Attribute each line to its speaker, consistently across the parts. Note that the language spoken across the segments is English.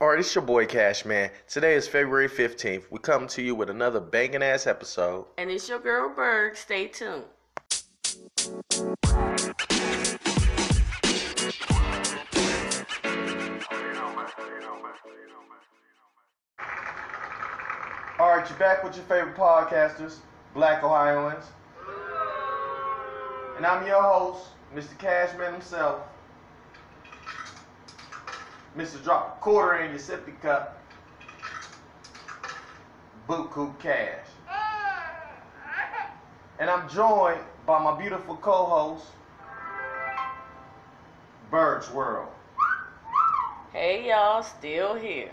Speaker 1: All right, it's your boy Cash Man. Today is February 15th. We come to you with another banging ass episode.
Speaker 2: And it's your girl Berg. Stay tuned.
Speaker 1: All right, you're back with your favorite podcasters, Black Ohioans. And I'm your host, Mr. Cashman himself. Mr. Drop a quarter in your sippy cup. Buku Cash. And I'm joined by my beautiful co-host, Bird's World.
Speaker 2: Hey y'all, still here.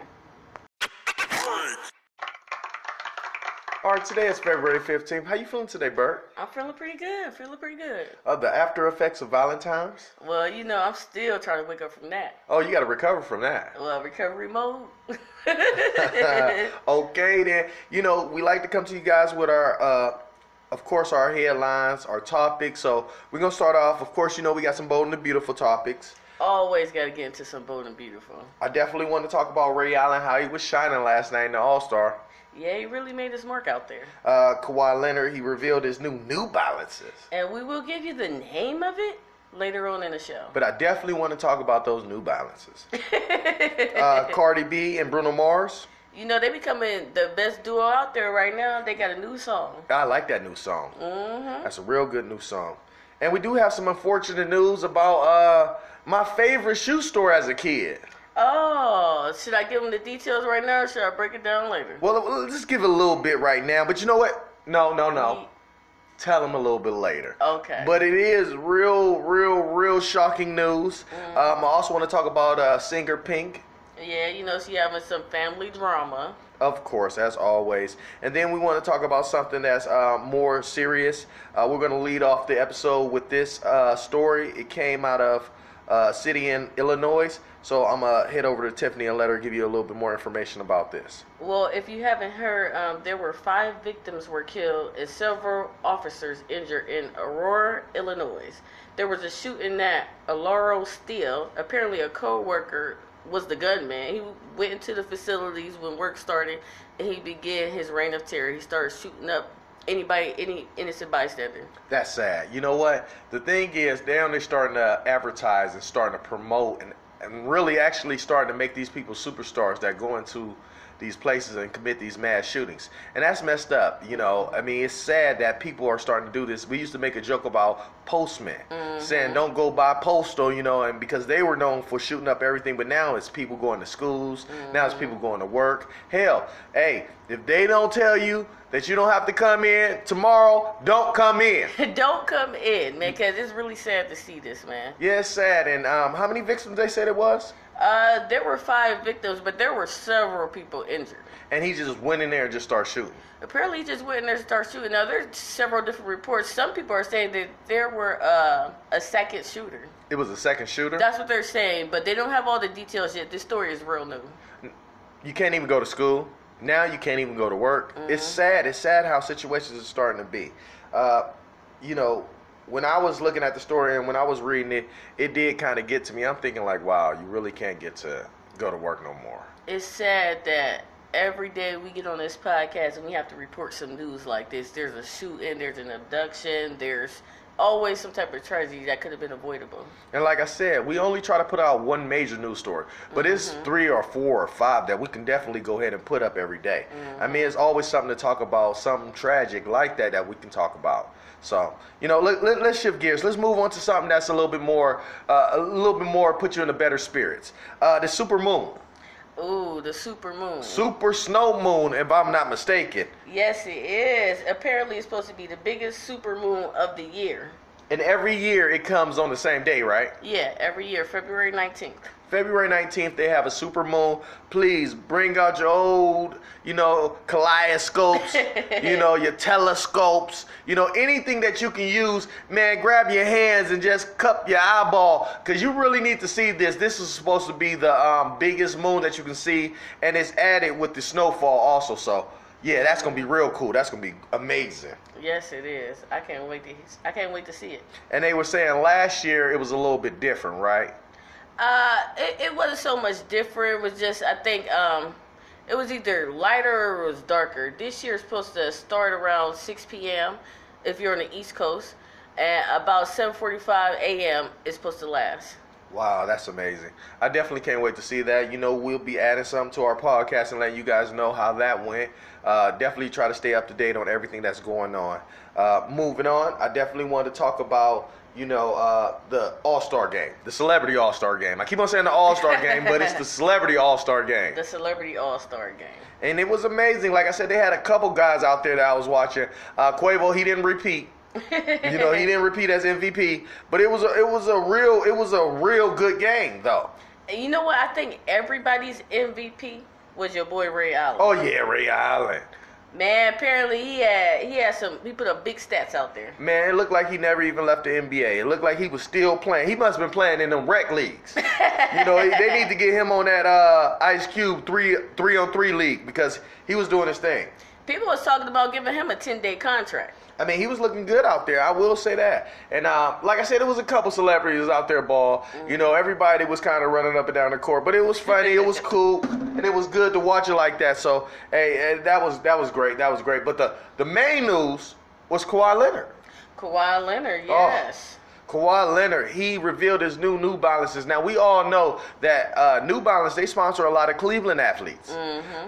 Speaker 1: All right, today is February 15th. How you feeling today, Bird?
Speaker 2: I'm feeling pretty good. Feeling pretty good.
Speaker 1: Uh, the after effects of Valentine's?
Speaker 2: Well, you know, I'm still trying to wake up from that.
Speaker 1: Oh, you got to recover from that.
Speaker 2: Well, recovery mode.
Speaker 1: okay, then. You know, we like to come to you guys with our, uh, of course, our headlines, our topics. So we're going to start off. Of course, you know, we got some bold and beautiful topics.
Speaker 2: Always got to get into some bold and beautiful.
Speaker 1: I definitely want to talk about Ray Allen, how he was shining last night in the All Star.
Speaker 2: Yeah, he really made his mark out there.
Speaker 1: Uh, Kawhi Leonard, he revealed his new New Balances.
Speaker 2: And we will give you the name of it later on in the show.
Speaker 1: But I definitely want to talk about those New Balances. uh, Cardi B and Bruno Mars.
Speaker 2: You know, they becoming the best duo out there right now. They got a new song.
Speaker 1: I like that new song.
Speaker 2: Mm-hmm.
Speaker 1: That's a real good new song. And we do have some unfortunate news about uh, my favorite shoe store as a kid.
Speaker 2: Oh, should I give them the details right now or should I break it down later?
Speaker 1: Well, let's just give it a little bit right now. But you know what? No, no, no. Tell them a little bit later.
Speaker 2: Okay.
Speaker 1: But it is real, real, real shocking news.
Speaker 2: Mm-hmm.
Speaker 1: Um, I also want to talk about uh, singer Pink.
Speaker 2: Yeah, you know, she having some family drama.
Speaker 1: Of course, as always. And then we want to talk about something that's uh, more serious. Uh, we're going to lead off the episode with this uh, story. It came out of uh, city in Illinois. So I'm going to head over to Tiffany and let her give you a little bit more information about this.
Speaker 2: Well, if you haven't heard, um, there were five victims were killed and several officers injured in Aurora, Illinois. There was a shooting at Alaro Steel. Apparently, a co-worker was the gunman. He went into the facilities when work started, and he began his reign of terror. He started shooting up anybody, any innocent bystander.
Speaker 1: That's sad. You know what? The thing is, they're starting to advertise and starting to promote and, and really actually starting to make these people superstars that go into these places and commit these mass shootings. And that's messed up. You know, I mean, it's sad that people are starting to do this. We used to make a joke about postmen
Speaker 2: Mm-hmm.
Speaker 1: saying don't go by postal, you know, and because they were known for shooting up everything, but now it's people going to schools, now it's people going to work. Hell, hey, if they don't tell you that you don't have to come in tomorrow, don't come in.
Speaker 2: Don't come in, man, because it's really sad to see this, man.
Speaker 1: Yeah, it's sad. And um, how many victims they said it was?
Speaker 2: Uh, there were five victims, but there were several people injured.
Speaker 1: And he just went in there and just started shooting.
Speaker 2: Apparently, he just went in there and started shooting. Now, there's several different reports. Some people are saying that there were uh, a second shooter.
Speaker 1: It was a second shooter.
Speaker 2: That's what they're saying, but they don't have all the details yet. This story is real new.
Speaker 1: you can't even go to school. Now you can't even go to work. It's sad. It's sad how situations are starting to be. Uh, you know, when I was looking at the story and when I was reading it, it did kind of get to me. I'm thinking like, wow, you really can't get to go to work no more.
Speaker 2: It's sad that every day we get on this podcast and we have to report some news like this. There's a shooting, there's an abduction, there's always some type of tragedy that could have been avoidable.
Speaker 1: And like I said, we only try to put out one major news story, but it's mm-hmm. three or four or five that we can definitely go ahead and put up every day. I mean, mm-hmm. it's always something to talk about, something tragic like that that we can talk about. So, you know, let, let, us shift gears. Let's move on to something that's a little bit more, uh, a little bit more, put you in a better spirits. Uh, the super moon,
Speaker 2: Ooh, the super moon.
Speaker 1: super snow moon, if I'm not mistaken.
Speaker 2: yes, it is. Apparently, it's supposed to be the biggest super moon of the year.
Speaker 1: And every year it comes on the same day, right?
Speaker 2: Yeah, every year, February 19th.
Speaker 1: February 19th, they have a super moon. Please bring out your old, you know, kaleidoscopes, you know, your telescopes, you know, anything that you can use. Man, grab your hands and just cup your eyeball because you really need to see this. This is supposed to be the um, biggest moon that you can see, and it's added with the snowfall also. So, yeah, that's gonna be real cool. That's gonna be amazing.
Speaker 2: Yes, it is. I can't wait to. I can't wait to see it.
Speaker 1: And they were saying last year it was a little bit different, right?
Speaker 2: Uh, it, it wasn't so much different. It was just I think um, it was either lighter or it was darker. This year is supposed to start around 6 p.m. if you're on the East Coast, and about 7:45 a.m. is supposed to last.
Speaker 1: Wow, that's amazing. I definitely can't wait to see that. You know, we'll be adding something to our podcast and letting you guys know how that went. Uh, definitely try to stay up to date on everything that's going on. Uh, moving on, I definitely want to talk about, you know, uh, the All Star game, the Celebrity All Star game. I keep on saying the All Star game, but it's the Celebrity All Star game.
Speaker 2: The Celebrity All Star Game.
Speaker 1: And it was amazing. Like I said, they had a couple guys out there that I was watching. Uh, Quavo, he didn't repeat. you know, he didn't repeat as MVP, but it was a, it was a real it was a real good game though.
Speaker 2: And you know what? I think everybody's MVP was your boy Ray Allen.
Speaker 1: Oh yeah, Ray Allen.
Speaker 2: Man, apparently he had he had some he put up big stats out there.
Speaker 1: Man, it looked like he never even left the NBA. It looked like he was still playing. He must have been playing in them rec leagues. you know, they need to get him on that uh, Ice Cube three three on three league because he was doing his thing.
Speaker 2: People was talking about giving him a ten day contract.
Speaker 1: I mean, he was looking good out there. I will say that. And uh, like I said, it was a couple celebrities out there, ball. You know, everybody was kind of running up and down the court, but it was funny. it was cool, and it was good to watch it like that. So, hey, that was that was great. That was great. But the the main news was Kawhi Leonard.
Speaker 2: Kawhi Leonard, yes.
Speaker 1: Kawhi Leonard, he revealed his new New Balances. Now we all know that uh, New Balance they sponsor a lot of Cleveland athletes.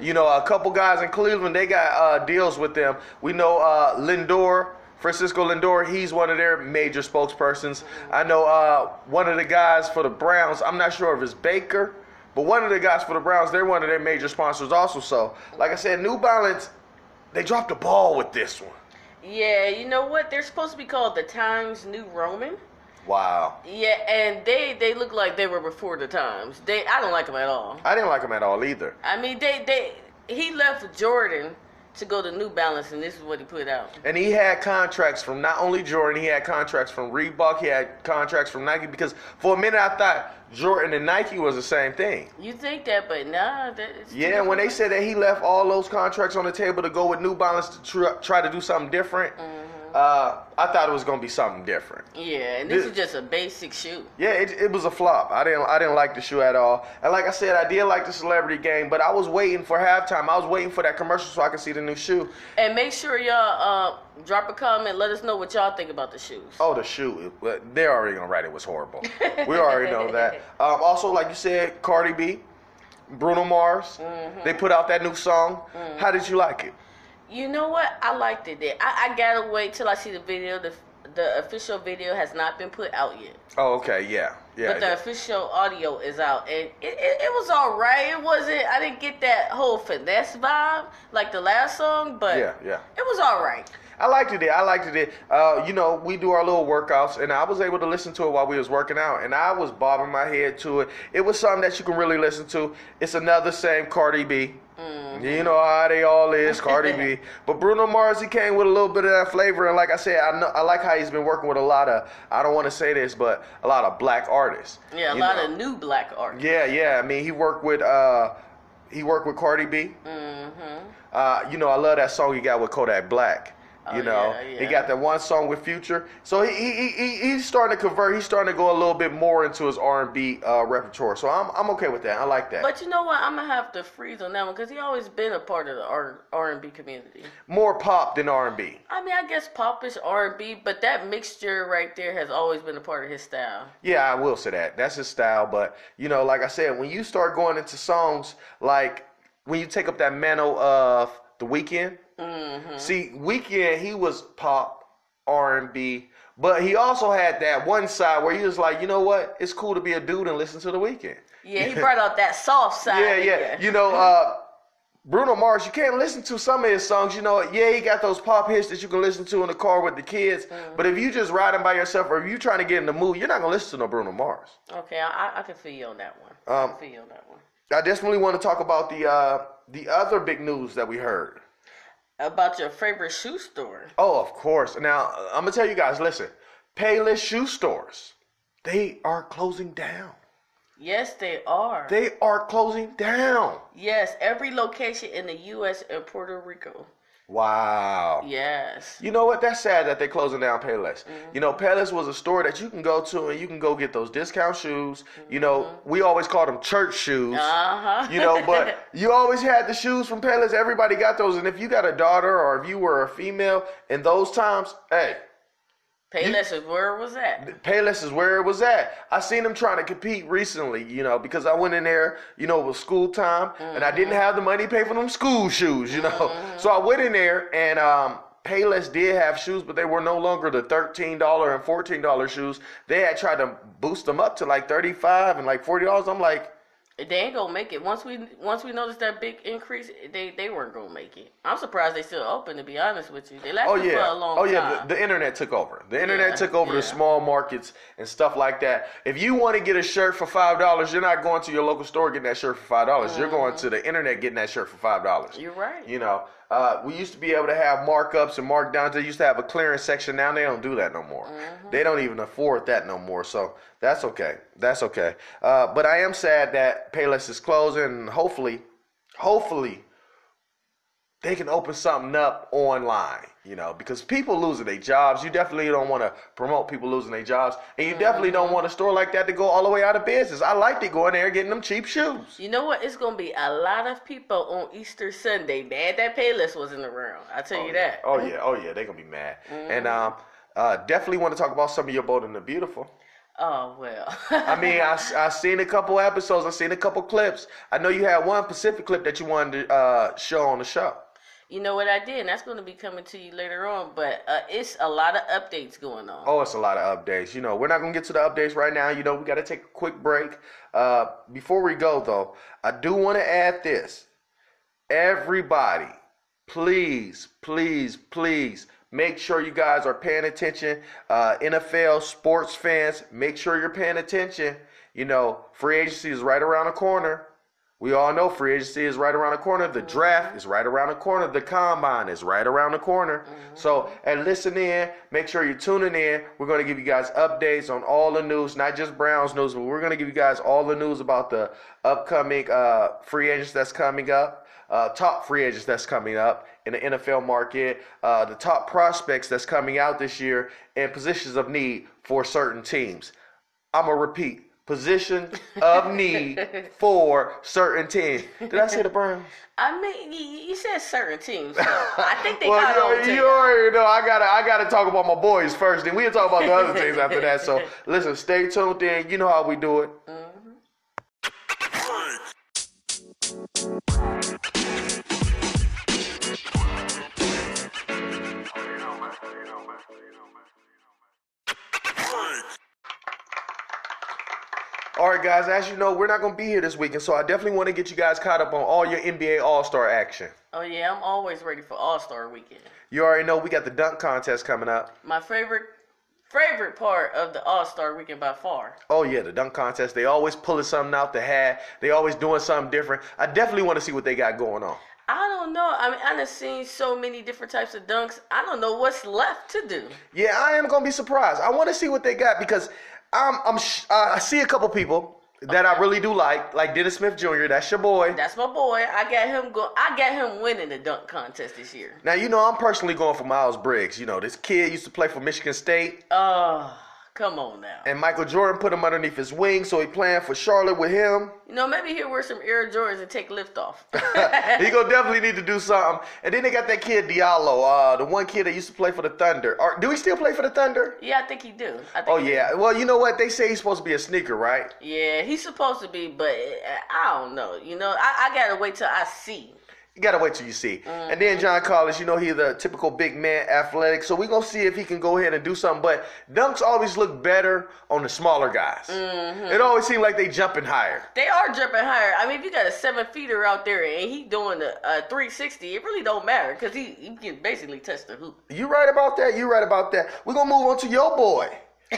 Speaker 1: You know, a couple guys in Cleveland they got uh, deals with them. We know uh, Lindor, Francisco Lindor, he's one of their major spokespersons. I know uh, one of the guys for the Browns. I'm not sure if it's Baker, but one of the guys for the Browns, they're one of their major sponsors also. So, like I said, New Balance, they dropped the ball with this one.
Speaker 2: Yeah, you know what? They're supposed to be called the Times New Roman.
Speaker 1: Wow.
Speaker 2: Yeah, and they they look like they were before the times. They I don't like them at all.
Speaker 1: I didn't like them at all either.
Speaker 2: I mean, they they he left Jordan to go to New Balance, and this is what he put out.
Speaker 1: And he had contracts from not only Jordan, he had contracts from Reebok, he had contracts from Nike. Because for a minute I thought Jordan and Nike was the same thing.
Speaker 2: You think that, but nah. That,
Speaker 1: Yeah, when they said that he left all those contracts on the table to go with New Balance to tr- try to do something different, mm-hmm. Uh, I thought it was gonna be something different.
Speaker 2: Yeah, and this
Speaker 1: This-
Speaker 2: is just a basic shoe.
Speaker 1: Yeah, it, it was a flop. I didn't I didn't like the shoe at all. And like I said, I did like the celebrity game, but I was waiting for halftime. I was waiting for that commercial so I could see the new shoe.
Speaker 2: And make sure y'all uh, drop a comment. Let us know what y'all think about the shoes.
Speaker 1: Oh, the shoe. They're already gonna write it was horrible. we already know that. Um, also, like you said, Cardi B, Bruno Mars, they put out that new song. How did you like it?
Speaker 2: You know what? I liked it. I, I gotta wait till I see the video. The the official video has not been put out yet,
Speaker 1: Oh, okay, yeah, yeah.
Speaker 2: but the official audio is out, and it, it, it was all right. It wasn't. I didn't get that whole finesse vibe like the last song, but
Speaker 1: Yeah, yeah.
Speaker 2: it was all right.
Speaker 1: I liked it. I liked it. Uh, you know, we do our little workouts, and I was able to listen to it while we was working out, and I was bobbing my head to it. It was something that you can really listen to. It's another same Cardi B. You know how they all is, Cardi B. But Bruno Mars, he came with a little bit of that flavor, and like I said, I know I like how he's been working with a lot of. I don't want to say this, but a lot of black artists.
Speaker 2: Yeah, a lot
Speaker 1: know?
Speaker 2: of new black artists.
Speaker 1: Yeah, yeah. I mean, he worked with uh, he worked with Cardi B.
Speaker 2: Mm-hmm.
Speaker 1: Uh, you know, I love that song he got with Kodak Black. You
Speaker 2: Oh,
Speaker 1: know,
Speaker 2: yeah,
Speaker 1: he got that one song with Future. So he, he, he he's starting to convert. He's starting to go a little bit more into his R and B uh, repertoire. So I'm I'm okay with that. I like that.
Speaker 2: But you know what? I'm gonna have to freeze on that one because he always been a part of the R R and B community.
Speaker 1: more pop than R and B.
Speaker 2: I mean, I guess pop is R and B, but that mixture right there has always been a part of his style.
Speaker 1: Yeah, I will say that. That's his style. But you know, like I said, when you start going into songs like when you take up that mantle of the Weeknd.
Speaker 2: Mm-hmm.
Speaker 1: See, Weeknd he was pop, R and B, but he also had that one side where he was like, you know what? It's cool to be a dude and listen to the Weeknd.
Speaker 2: Yeah, he brought out that soft side.
Speaker 1: Yeah, yeah. You know, uh, Bruno Mars, you can't listen to some of his songs. You know, yeah, he got those pop hits that you can listen to in the car with the kids.
Speaker 2: Mm-hmm.
Speaker 1: But if you just riding by yourself or if you trying to get in the mood, you're not gonna listen to no Bruno Mars.
Speaker 2: Okay, I, I- I can feel you on that one. I
Speaker 1: Um,
Speaker 2: can feel you on that one.
Speaker 1: I definitely want to talk about the uh, the other big news that we heard.
Speaker 2: About your favorite shoe store.
Speaker 1: Oh, of course. Now I'm gonna tell you guys. Listen, Payless shoe stores, they are closing down.
Speaker 2: Yes, they are.
Speaker 1: They are closing down.
Speaker 2: yes, every location in the U.S. and Puerto Rico.
Speaker 1: Wow.
Speaker 2: Yes.
Speaker 1: You know what? That's sad that they're closing down Payless.
Speaker 2: Mm-hmm.
Speaker 1: You know, Payless was a store that you can go to and you can go get those discount shoes. You know,
Speaker 2: Mm-hmm.
Speaker 1: we always called them church shoes.
Speaker 2: Uh huh.
Speaker 1: You know, but you always had the shoes from Payless. Everybody got those. And if you got a daughter or if you were a female in those times, hey,
Speaker 2: Payless is where it was at.
Speaker 1: Payless is where it was at. I seen them trying to compete recently, you know, because I went in there, you know, it was school time, and I didn't have the money to pay for them school shoes, you know. So I went in there, and um, Payless did have shoes, but they were no longer the thirteen dollar and fourteen dollar shoes. They had tried to boost them up to like thirty five and like forty dollars. I'm like,
Speaker 2: They ain't gonna make it. Once we once we noticed that big increase, they they weren't gonna make it. I'm surprised they still open. To be honest with you, they lasted
Speaker 1: Oh
Speaker 2: for
Speaker 1: yeah,
Speaker 2: a long time.
Speaker 1: oh yeah. The, the internet took over. The internet
Speaker 2: Yeah,
Speaker 1: took over
Speaker 2: yeah.
Speaker 1: the small markets and stuff like that. If you want to get a shirt for five dollars, you're not going to your local store getting that shirt for five dollars. You're going mm-hmm. to the internet getting that shirt for five dollars.
Speaker 2: You're right.
Speaker 1: You know, uh, we used to be able to have markups and markdowns. They used to have a clearance section. Now they don't do that no more. They don't even afford that no more. So that's okay. That's okay. Uh, but I am sad that Payless is closing. Hopefully, hopefully, they can open something up online. You know, because people losing their jobs. You definitely don't want to promote people losing their jobs, and you definitely don't want a store like that to go all the way out of business. I like to go in there getting them cheap shoes.
Speaker 2: You know what? It's gonna be a lot of people on Easter Sunday mad that Payless wasn't around. I tell you that.
Speaker 1: Oh yeah, oh yeah, they're gonna be mad. And um, uh, definitely want to talk about some of your bold and the beautiful.
Speaker 2: Oh well.
Speaker 1: I mean, I I seen a couple episodes, I seen a couple clips. I know you had one Pacific clip that you wanted to uh, show on the show.
Speaker 2: You know what I did, and that's gonna be coming to you later on. But uh, it's a lot of updates going on.
Speaker 1: Oh, it's a lot of updates. You know, we're not gonna get to the updates right now. You know, we got to take a quick break. Uh, before we go though, I do want to add this. Everybody, please, please, please make sure you guys are paying attention. Uh, NFL sports fans, make sure you're paying attention. You know, free agency is right around the corner. We all know free agency is right around the corner. The draft is right around the corner. The combine is right around the corner. So, and listen in. Make sure you're tuning in. We're going to give you guys updates on all the news, not just Browns news, but we're going to give you guys all the news about the upcoming uh, free agents that's coming up, uh, top free agents that's coming up in the NFL market, uh, the top prospects that's coming out this year, and positions of need for certain teams. I'm going to repeat position of need for certain teams. Did I say the Browns?
Speaker 2: I mean, you, you said certain teams. So I think they
Speaker 1: well,
Speaker 2: got
Speaker 1: you,
Speaker 2: on
Speaker 1: you
Speaker 2: you.
Speaker 1: already know I gotta I gotta talk about my boys first, then we'll talk about the other things after that. So listen, stay tuned in. You know how we do it. Mm-hmm. All right, guys. As you know, we're not gonna be here this weekend, so I definitely want to get you guys caught up on all your NBA All Star action.
Speaker 2: Oh yeah, I'm always ready for All Star Weekend.
Speaker 1: You already know we got the dunk contest coming up.
Speaker 2: My favorite favorite part of the All Star Weekend by far.
Speaker 1: Oh yeah, the dunk contest. They always pulling something out the hat. They always doing something different. I definitely want to see what they got going on.
Speaker 2: I don't know. I mean, I done seen so many different types of dunks. I don't know what's left to do.
Speaker 1: Yeah, I am gonna be surprised. I want to see what they got because I'm I'm sh- uh, I see a couple people that I really do like, like Dennis Smith Jr. That's your boy.
Speaker 2: That's my boy. I got him go. I got him winning the dunk contest this year.
Speaker 1: Now you know I'm personally going for Miles Bridges. You know this kid used to play for Michigan State,
Speaker 2: Oh, come on now.
Speaker 1: and Michael Jordan put him underneath his wing, so he playing for Charlotte with him.
Speaker 2: You know, maybe he'll wear some Air Jordans and take lift off.
Speaker 1: he gonna definitely need to do something. And then they got that kid Diallo, uh, the one kid that used to play for the Thunder. Or do he still play for the Thunder?
Speaker 2: yeah, I think he do. I think
Speaker 1: Oh
Speaker 2: he do.
Speaker 1: yeah. Well, you know what? They say he's supposed to be a sneaker, right?
Speaker 2: Yeah, he's supposed to be, but uh, I don't know. You know, I, I gotta wait till I see.
Speaker 1: You gotta wait till you see. And then mm-hmm. John Collins, you know he's a typical big man, athletic. So we gonna see if he can go ahead and do something. But dunks always look better on the smaller guys. Mm-hmm. It always seems like they jumping higher.
Speaker 2: They are jumping higher. I mean, if you got a seven feeder out there and he doing a, a 360, it really don't matter because he, he can basically touch the hoop.
Speaker 1: You right about that. You right about that. We're gonna move on to your boy.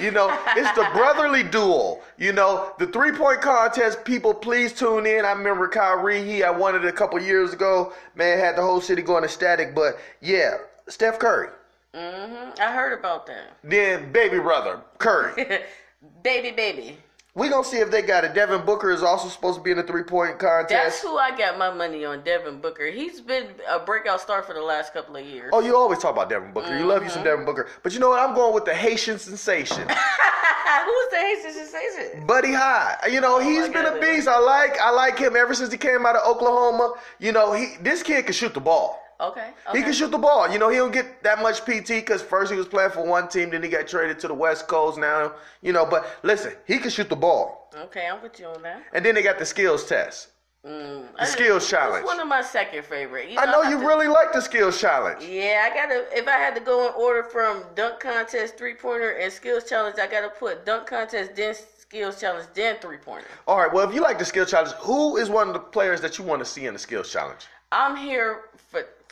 Speaker 1: You know, it's the brotherly duel. You know, the three point contest. People, please tune in. I remember Kyrie. He I won it a couple years ago. Man, had the whole city going ecstatic. But yeah, Steph Curry.
Speaker 2: Mm-hmm. I heard about that.
Speaker 1: Then baby brother Curry.
Speaker 2: baby, baby.
Speaker 1: We gonna see if they got it. Devin Booker is also supposed to be in the three point contest.
Speaker 2: That's who I got my money on, Devin Booker. He's been a breakout star for the last couple of years.
Speaker 1: Oh, you always talk about Devin Booker. You love you some mm-hmm. Devin Booker. But you know what? I'm going with the Haitian sensation.
Speaker 2: Who's the Haitian sensation?
Speaker 1: Buddy Hield. You know, oh
Speaker 2: he's
Speaker 1: been a beast. I like I like him ever since he came out of Oklahoma. You know, he this kid can shoot the ball.
Speaker 2: Okay. okay.
Speaker 1: He can shoot the ball. You know, he don't get that much PT because first he was playing for one team, then he got traded to the West Coast now. You know, but listen, he can shoot the ball.
Speaker 2: Okay, I'm with you on that.
Speaker 1: And then they got the skills test.
Speaker 2: Mm.
Speaker 1: The skills challenge.
Speaker 2: It's one of my second favorite. You
Speaker 1: I know
Speaker 2: I
Speaker 1: you
Speaker 2: to-
Speaker 1: really like the skills challenge.
Speaker 2: Yeah, I gotta. If I had to go in order from dunk contest, three pointer, and skills challenge, I gotta put dunk contest, then skills challenge, then three pointer.
Speaker 1: All right, well, if you like the skills challenge, who is one of the players that you want to see in the skills challenge?
Speaker 2: I'm here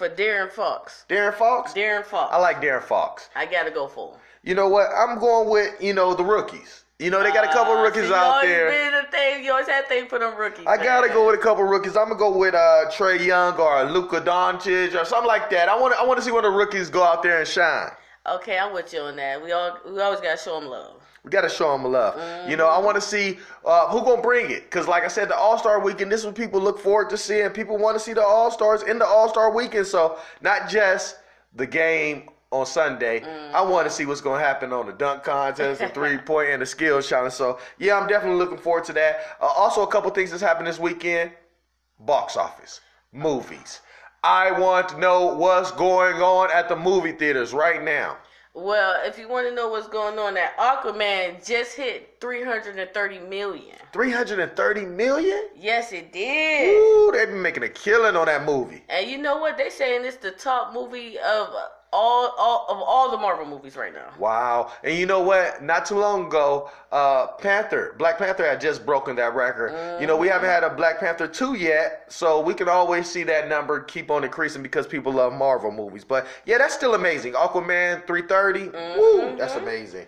Speaker 2: for Darren Fox.
Speaker 1: Darren Fox?
Speaker 2: Darren Fox.
Speaker 1: I like Darren Fox.
Speaker 2: I gotta go for him.
Speaker 1: You know what? I'm going with, you know, the rookies. You know, they got a couple
Speaker 2: Uh,
Speaker 1: rookies
Speaker 2: see,
Speaker 1: out
Speaker 2: always
Speaker 1: there.
Speaker 2: Been a thing. You always had thing for them rookies.
Speaker 1: I gotta go with a couple rookies. I'm gonna go with uh, Trae Young or Luka Doncic or something like that. I want to I want to see one of the rookies go out there and shine.
Speaker 2: Okay, I'm with you on that. We all we always gotta show them love.
Speaker 1: We gotta show them love. You know, I want to see uh, who gonna bring it. Cause like I said, the All Star Weekend. This is what people look forward to seeing. People want to see the All Stars in the All Star Weekend. So not just the game on Sunday. I want to see what's gonna happen on the dunk contest, the three point, and the skills challenge. So yeah, I'm definitely looking forward to that. Uh, also, a couple things that's happened this weekend. Box office, movies. I want to know what's going on at the movie theaters right now.
Speaker 2: Well, if you want to know what's going on, that Aquaman just hit 330 million.
Speaker 1: 330 million?
Speaker 2: Yes, it did.
Speaker 1: Ooh, they've been making a killing on that movie.
Speaker 2: And you know what? They saying it's the top movie of all, all of all the Marvel movies right now.
Speaker 1: Wow. And you know what? Not too long ago, uh, Panther, Black Panther had just broken that record. You know, we haven't had a Black Panther 2 yet, so we can always see that number keep on increasing because people love Marvel movies. But yeah, that's still amazing. Aquaman 330, woo, that's amazing.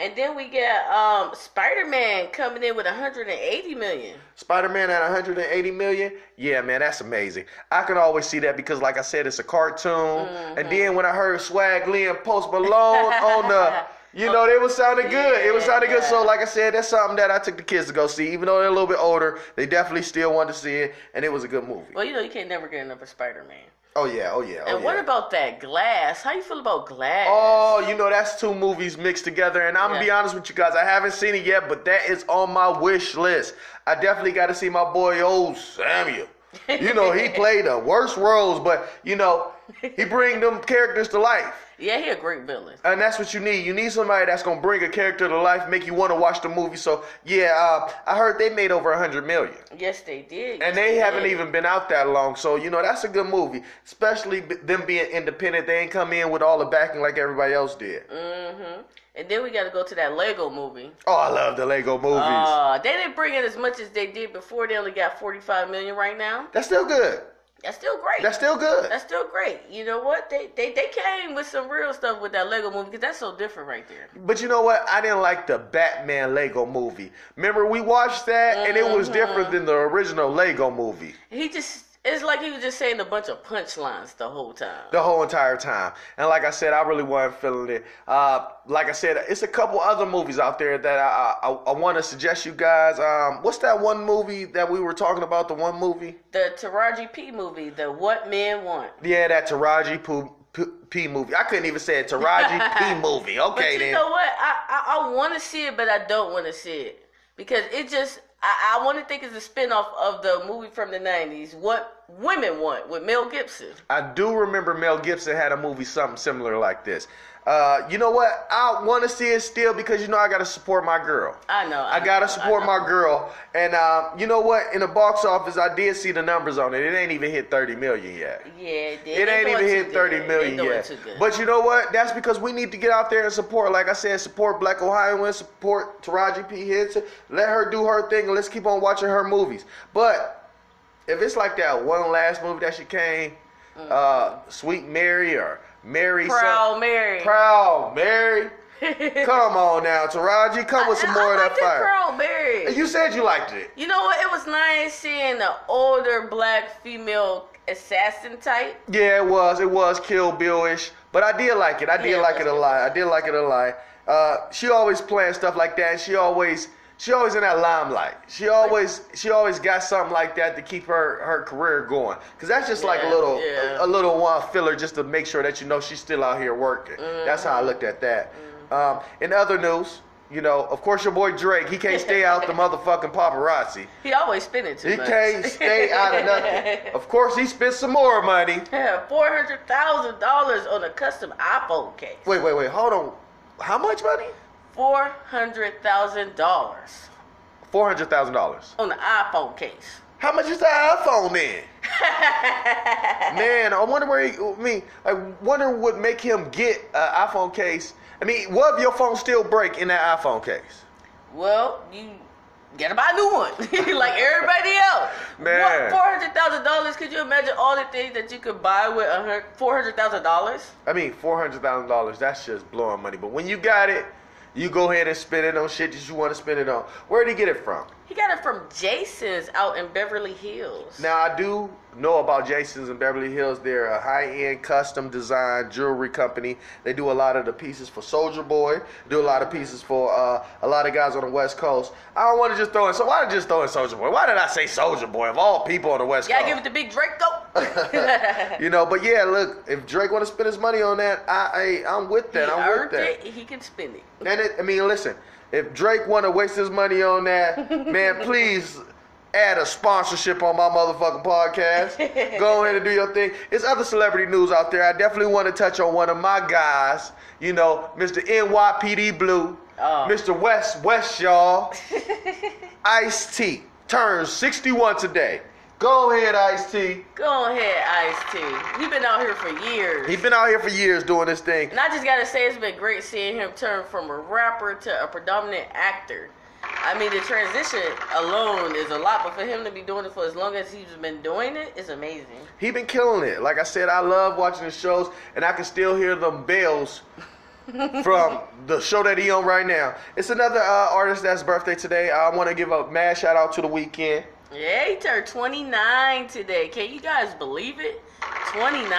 Speaker 2: And then we get um, Spider Man coming in with 180 million.
Speaker 1: Spider-Man at 180 million? Yeah, man, that's amazing. I can always see that because, like I said, it's a cartoon. And then when I heard Swae Lee and Post Malone on the, you know, they was sounding good. It was sounding good. So, like I said, that's something that I took the kids to go see. Even though they're a little bit older, they definitely still wanted to see it, and it was a good movie.
Speaker 2: Well, you know you can't never get enough of Spider Man.
Speaker 1: Oh yeah, oh yeah, oh
Speaker 2: and what
Speaker 1: yeah.
Speaker 2: about that Glass? How you feel about Glass?
Speaker 1: Oh, you know that's two movies mixed together, and I'm gonna be honest with you guys. I haven't seen it yet, but that is on my wish list. I definitely got to see my boy old Samuel. You know he played the worst roles, but you know he bring them characters to life,
Speaker 2: Yeah, he a great villain.
Speaker 1: and that's what you need. You need somebody that's gonna bring a character to life, make you want to watch the movie. So yeah, uh, I heard they made over a hundred million.
Speaker 2: Yes, they did.
Speaker 1: And they
Speaker 2: Yes,
Speaker 1: haven't
Speaker 2: did.
Speaker 1: even been out that long, so you know that's a good movie. Especially b- them being independent, they ain't come in with all the backing like everybody else did.
Speaker 2: Mm-hmm. And then we got to go to that Lego movie.
Speaker 1: Oh, I love the Lego movies.
Speaker 2: Uh, they didn't bring in as much as they did before. They only got 45 million right now.
Speaker 1: That's still good.
Speaker 2: That's still great.
Speaker 1: That's still good.
Speaker 2: That's still great. You know what? They they, they came with some real stuff with that Lego movie because that's so different right there.
Speaker 1: But you know what? I didn't like the Batman Lego movie. Remember we watched that and it was different mm-hmm. than the original Lego movie.
Speaker 2: He just it's like he was just saying a bunch of punchlines the whole time.
Speaker 1: The whole entire time. And like I said, I really wasn't feeling it. Uh, like I said, it's a couple other movies out there that I I, I want to suggest you guys. Um, what's that one movie that we were talking about? The one movie?
Speaker 2: The Taraji P movie, the What Men Want.
Speaker 1: Yeah, that Taraji P, P, P movie. I couldn't even say it. Taraji P movie. Okay, But
Speaker 2: you
Speaker 1: then.
Speaker 2: know what? I I, I want to see it, but I don't want to see it because it just I, I want to think it's a spinoff of the movie from the '90s, What Women Want, with Mel Gibson.
Speaker 1: I do remember Mel Gibson had a movie something similar like this. Uh, you know what? I want to see it still because you know I got to support my girl.
Speaker 2: I know.
Speaker 1: I gotta
Speaker 2: know,
Speaker 1: support
Speaker 2: I
Speaker 1: my girl, and um, you know what? In the box office, I did see the numbers on it. It ain't even hit thirty million yet.
Speaker 2: Yeah, they,
Speaker 1: It ain't even hit
Speaker 2: good.
Speaker 1: thirty
Speaker 2: They
Speaker 1: million yet.
Speaker 2: good.
Speaker 1: But you know what? That's because we need to get out there and support. Like I said, support Black Ohioans, support Taraji P Henson. Let her do her thing, and let's keep on watching her movies. But if it's like that one last movie that she came, uh, Sweet Mary or Mary, some-.
Speaker 2: Proud Mary.
Speaker 1: Proud Mary. Come on now, Taraji, come with some
Speaker 2: I-
Speaker 1: more
Speaker 2: I
Speaker 1: of that
Speaker 2: it,
Speaker 1: fire.
Speaker 2: Proud Mary.
Speaker 1: You said you liked it.
Speaker 2: You know what? It was nice seeing an older black female assassin type.
Speaker 1: Yeah, it was. It was Kill Bill-ish, but I did like it. I did
Speaker 2: Yeah,
Speaker 1: like it
Speaker 2: was
Speaker 1: a lot. I did like it a lot. Uh, she always playing stuff like that. She always she always in that limelight. She always she always got something like that to keep her her career going. Cause that's just like a little
Speaker 2: yeah.
Speaker 1: a, a little one filler just to make sure that you know she's still out here working. That's how I looked at that. Um, in other news, you know, of course your boy Drake, he can't stay out the motherfucking paparazzi.
Speaker 2: He always spending too
Speaker 1: He
Speaker 2: much.
Speaker 1: can't stay out of nothing. Of course, he spent some more money.
Speaker 2: Yeah, Four hundred thousand dollars on a custom iPhone case.
Speaker 1: Wait, wait, wait. Hold on. How much money?
Speaker 2: Four hundred thousand dollars
Speaker 1: Four hundred thousand dollars.
Speaker 2: on the iPhone case.
Speaker 1: How much is the iPhone then? Man, I wonder where he. I mean, I wonder what make him get an iPhone case. I mean, what if your phone still break in that iPhone case?
Speaker 2: Well, you gotta buy a new one, like everybody else.
Speaker 1: Man.
Speaker 2: four hundred thousand dollars? Could you imagine all the things that you could buy with four hundred thousand dollars?
Speaker 1: I mean, four hundred thousand dollars. That's just blowing money. But when you got it, you go ahead and spend it on shit that you want to spend it on. Where did he get it from?
Speaker 2: He got it from Jason's out in Beverly Hills.
Speaker 1: Now I do know about Jason's in Beverly Hills. They're a high-end custom design jewelry company. They do a lot of the pieces for Soulja Boy. Do a lot of pieces for uh, a lot of guys on the West Coast. I don't want to just throw in. So why did I just throw in Soulja Boy? Why did I say Soulja Boy of all people on the West Coast?
Speaker 2: Gotta give it to Big Draco.
Speaker 1: you know, but yeah, look, if Drake want to spend his money on that, I, I I'm with
Speaker 2: he
Speaker 1: that. I'm with that.
Speaker 2: it. He can spend it.
Speaker 1: And it, I mean, listen, if Drake want to waste his money on that, man, please add a sponsorship on my motherfucking podcast. Go ahead and do your thing. There's other celebrity news out there. I definitely want to touch on one of my guys. You know, Mr. NYPD Blue,
Speaker 2: Oh.
Speaker 1: Mr. West West Y'all, Ice T turns 61 today. Go ahead, Ice T.
Speaker 2: Go ahead, Ice T. He been out here for years.
Speaker 1: He been out here for years doing this thing.
Speaker 2: And I just gotta say, it's been great seeing him turn from a rapper to a predominant actor. I mean, the transition alone is a lot, but for him to be doing it for as long as he's been doing it, it is amazing.
Speaker 1: He been killing it. Like I said, I love watching the shows, and I can still hear them bells from the show that he on right now. It's another uh, artist that's birthday today. I want to give a mad shout out to the Weeknd.
Speaker 2: Yeah, he turned 29 today. Can you guys believe it? 29.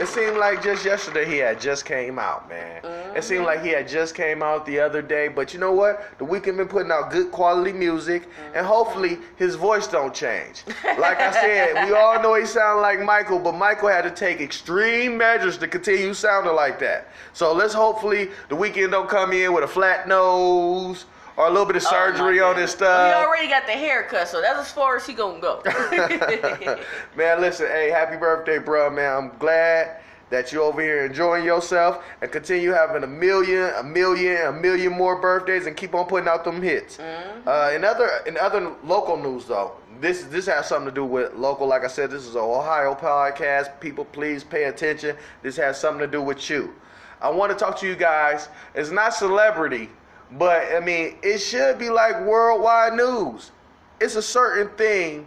Speaker 1: It seemed like just yesterday he had just came out, man. It seemed like he had just came out the other day. But you know what? The Weeknd been putting out good quality music, and hopefully his voice don't change. Like I said, we all know he sound like Michael, but Michael had to take extreme measures to continue sounding like that. So let's hopefully the Weeknd don't come in with a flat nose or a little bit of
Speaker 2: Oh,
Speaker 1: surgery on
Speaker 2: goodness.
Speaker 1: his
Speaker 2: Well, he already got the haircut, so that's as far as he gonna go.
Speaker 1: man, listen, hey, happy birthday, bro, man. I'm glad that you're over here enjoying yourself and continue having a million, a million, a million more birthdays and keep on putting out them hits. Uh, in other in other local news though, this this has something to do with local. Like I said, this is an Ohio podcast. People, please pay attention. This has something to do with you. I want to talk to you guys. It's not celebrity, but I mean, it should be like worldwide news. It's a certain thing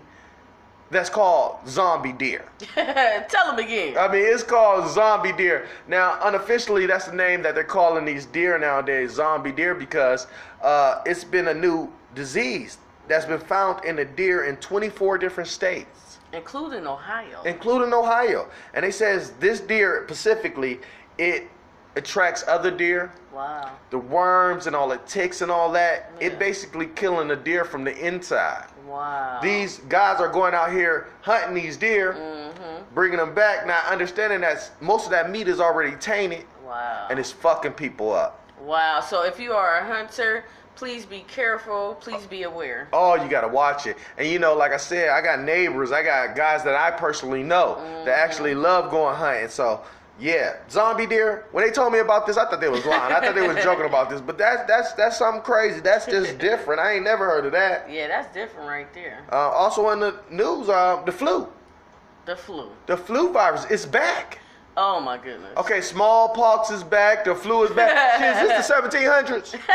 Speaker 1: that's called zombie deer.
Speaker 2: Tell him again.
Speaker 1: I mean, it's called zombie deer. Now, unofficially, that's the name that they're calling these deer nowadays, zombie deer, because uh, it's been a new disease that's been found in a deer in 24 different states,
Speaker 2: Including Ohio.
Speaker 1: including Ohio. And they says this deer specifically, it attracts other deer.
Speaker 2: wow.
Speaker 1: The worms and all the ticks and all that,
Speaker 2: Yeah.
Speaker 1: it basically killing the deer from the inside.
Speaker 2: Wow.
Speaker 1: These guys are going out here hunting these deer,
Speaker 2: Mm-hmm.
Speaker 1: bringing them back, not understanding that most of that meat is already tainted
Speaker 2: Wow.
Speaker 1: and it's fucking people up.
Speaker 2: Wow. So if you are a hunter, please be careful. Please be aware.
Speaker 1: Oh, you gotta watch it. And you know, like I said, I got neighbors, I got guys that I personally know that actually love going hunting. So yeah, zombie deer. When they told me about this, I thought they was lying. I thought they was joking about this, but that's that's that's something crazy. That's just different. I ain't never heard of that.
Speaker 2: Yeah, that's different right there.
Speaker 1: Uh, also in the news, uh, the flu.
Speaker 2: The flu.
Speaker 1: The flu virus is back.
Speaker 2: Oh my goodness.
Speaker 1: Okay, smallpox is back. The flu is back. Shit, is this the 1700s?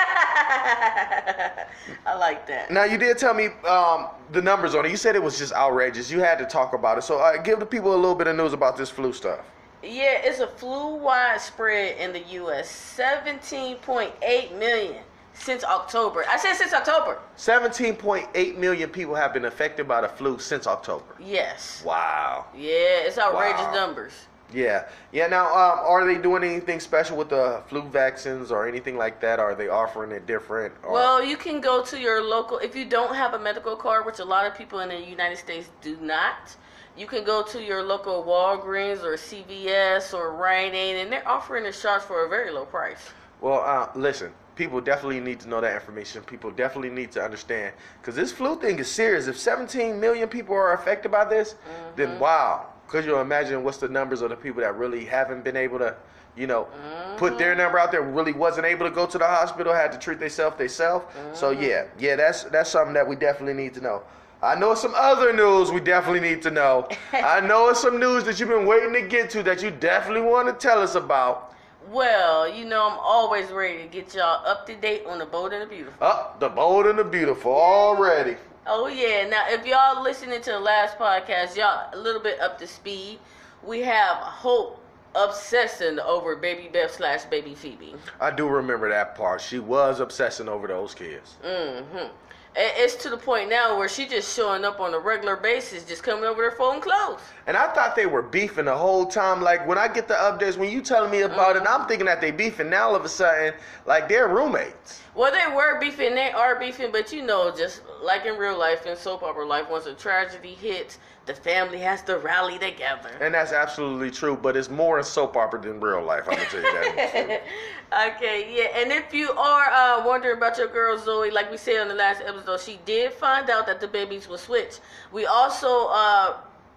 Speaker 2: I like that.
Speaker 1: Now you did tell me um, the numbers on it. You said it was just outrageous. You had to talk about it. So uh, give the people a little bit of news about this flu stuff.
Speaker 2: Yeah, it's a flu widespread in the U.S. 17.8 million since October. I said since October.
Speaker 1: 17.8 million people have been affected by the flu since October.
Speaker 2: Yes.
Speaker 1: Wow.
Speaker 2: Yeah, it's outrageous
Speaker 1: Wow.
Speaker 2: numbers.
Speaker 1: Yeah, yeah. Now, um, are they doing anything special with the flu vaccines or anything like that? Are they offering it different? Or...
Speaker 2: Well, you can go to your local if you don't have a medical card, which a lot of people in the United States do not. You can go to your local Walgreens or CVS or Rite Aid, and they're offering the shots for a very low price.
Speaker 1: Well, uh, listen, people definitely need to know that information. People definitely need to understand because this flu thing is serious. If 17 million people are affected by this, mm-hmm. then wow. Could you imagine what's the numbers of the people that really haven't been able to, you know, mm-hmm. put their number out there, really wasn't able to go to the hospital, had to treat themselves themselves. Mm-hmm. So yeah, yeah, that's that's something that we definitely need to know. I know some other news we definitely need to know. I know it's some news that you've been waiting to get to that you definitely want to tell us about.
Speaker 2: Well, you know, I'm always ready to get y'all up to date on the bold and the beautiful.
Speaker 1: Up the bold and the beautiful already.
Speaker 2: Oh yeah. Now, if y'all listening to the last podcast, y'all a little bit up to speed. We have Hope obsessing over Baby Beth slash Baby Phoebe.
Speaker 1: I do remember that part. She was obsessing over those kids.
Speaker 2: Mm-hmm it's to the point now where she just showing up on a regular basis, just coming over there folding clothes.
Speaker 1: And I thought they were beefing the whole time. Like when I get the updates, when you telling me about mm-hmm. it, I'm thinking that they beefing. Now all of a sudden, like they're roommates.
Speaker 2: Well, they were beefing, they are beefing, but you know, just like in real life, in soap opera life, once a tragedy hits, the family has to rally together.
Speaker 1: And that's absolutely true, but it's more in soap opera than real life. I'm gonna tell you that.
Speaker 2: okay, yeah. And if you are uh, wondering about your girl Zoe, like we said on the last episode, she did find out that the babies were switched. We also uh,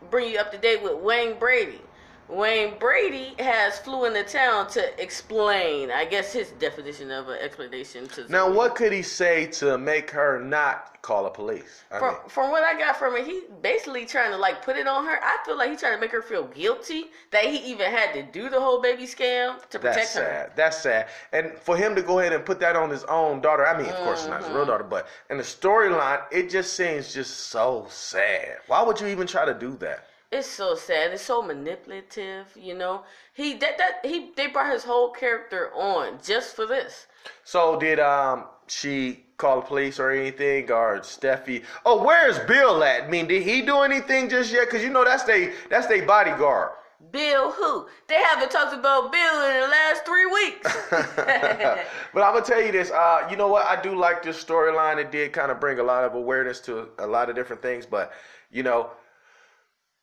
Speaker 2: bring you up to date with Wayne Brady. Wayne Brady has flew into town to explain, I guess, his definition of an explanation to.
Speaker 1: Now, what could he say to make her not call the police?
Speaker 2: I from, mean. from what I got from it, he basically trying to like put it on her. I feel like he's trying to make her feel guilty that he even had to do the whole baby scam to protect
Speaker 1: That's
Speaker 2: her.
Speaker 1: sad. That's sad. And for him to go ahead and put that on his own daughter, I mean, of mm-hmm. course, it's not his real mm-hmm. daughter, but in the storyline, it just seems just so sad. Why would you even try to do that?
Speaker 2: It's so sad. It's so manipulative, you know. He that that he they brought his whole character on just for this.
Speaker 1: So did um she call the police or anything or Steffy? Oh, where's Bill at? I mean, did he do anything just yet? Cause you know that's they that's they bodyguard.
Speaker 2: Bill who? They haven't talked about Bill in the last three weeks.
Speaker 1: but I'm gonna tell you this. Uh, you know what? I do like this storyline. It did kind of bring a lot of awareness to a lot of different things. But you know,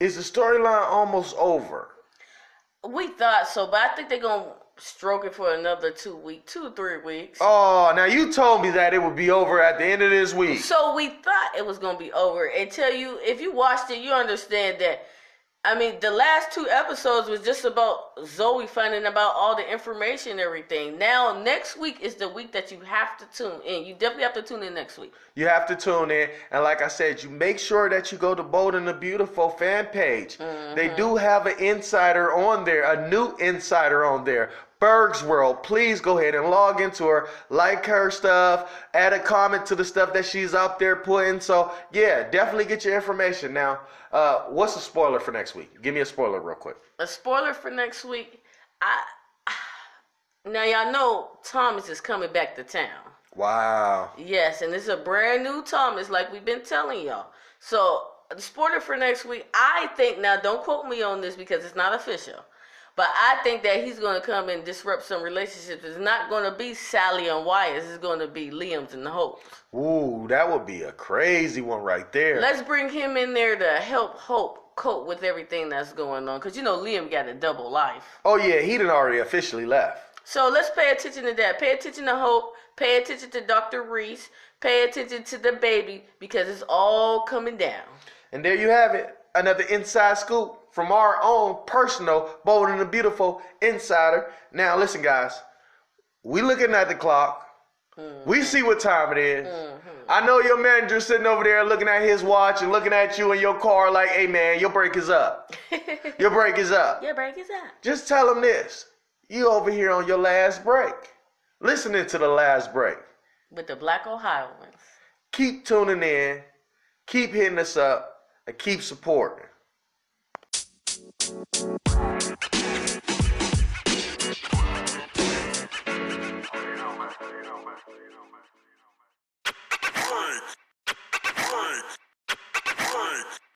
Speaker 1: is the storyline almost over?
Speaker 2: We thought so, but I think they're gonna stroke it for another two week, two three weeks.
Speaker 1: Oh, now you told me that it would be over at the end of this week.
Speaker 2: So we thought it was gonna be over. Until you, if you watched it, you understand that I mean, the last two episodes was just about Zoe finding about all the information and everything. Now, next week is the week that you have to tune in. You definitely have to tune in next week.
Speaker 1: You have to tune in. And like I said, you make sure that you go to Bold and the Beautiful fan page. Mm-hmm. They do have an insider on there, a new insider on there. Berg's World. Please go ahead and log into her, like her stuff, add a comment to the stuff that she's out there putting. So, yeah, definitely get your information. Now, uh, what's the spoiler for next week? Give me a spoiler real quick.
Speaker 2: A spoiler for next week. I now y'all know Thomas is coming back to town.
Speaker 1: Wow.
Speaker 2: Yes, and it's a brand new Thomas, like we've been telling y'all. So the spoiler for next week, I think now don't quote me on this because it's not official. But I think that he's going to come and disrupt some relationships. It's not going to be Sally and Wyatt. It's going to be Liam's and the Hope.
Speaker 1: Ooh, that would be a crazy one right there.
Speaker 2: Let's bring him in there to help Hope cope with everything that's going on. Because, you know, Liam got a double life.
Speaker 1: Oh, yeah, he done already officially left.
Speaker 2: So let's pay attention to that. Pay attention to Hope. Pay attention to Dr. Reese. Pay attention to the baby because it's all coming down.
Speaker 1: And there you have it. Another inside scoop from our own personal Bold and the Beautiful insider. Now, listen, guys, we looking at the clock. Mm-hmm. We see what time it is. Mm-hmm. I know your manager sitting over there looking at his watch and looking at you in your car like, hey man, your break is up. your break is up.
Speaker 2: Your break is up.
Speaker 1: Just tell him this. You over here on your last break. Listening to the last break.
Speaker 2: With the Black Ohioans.
Speaker 1: Keep tuning in. Keep hitting us up and keep supporting.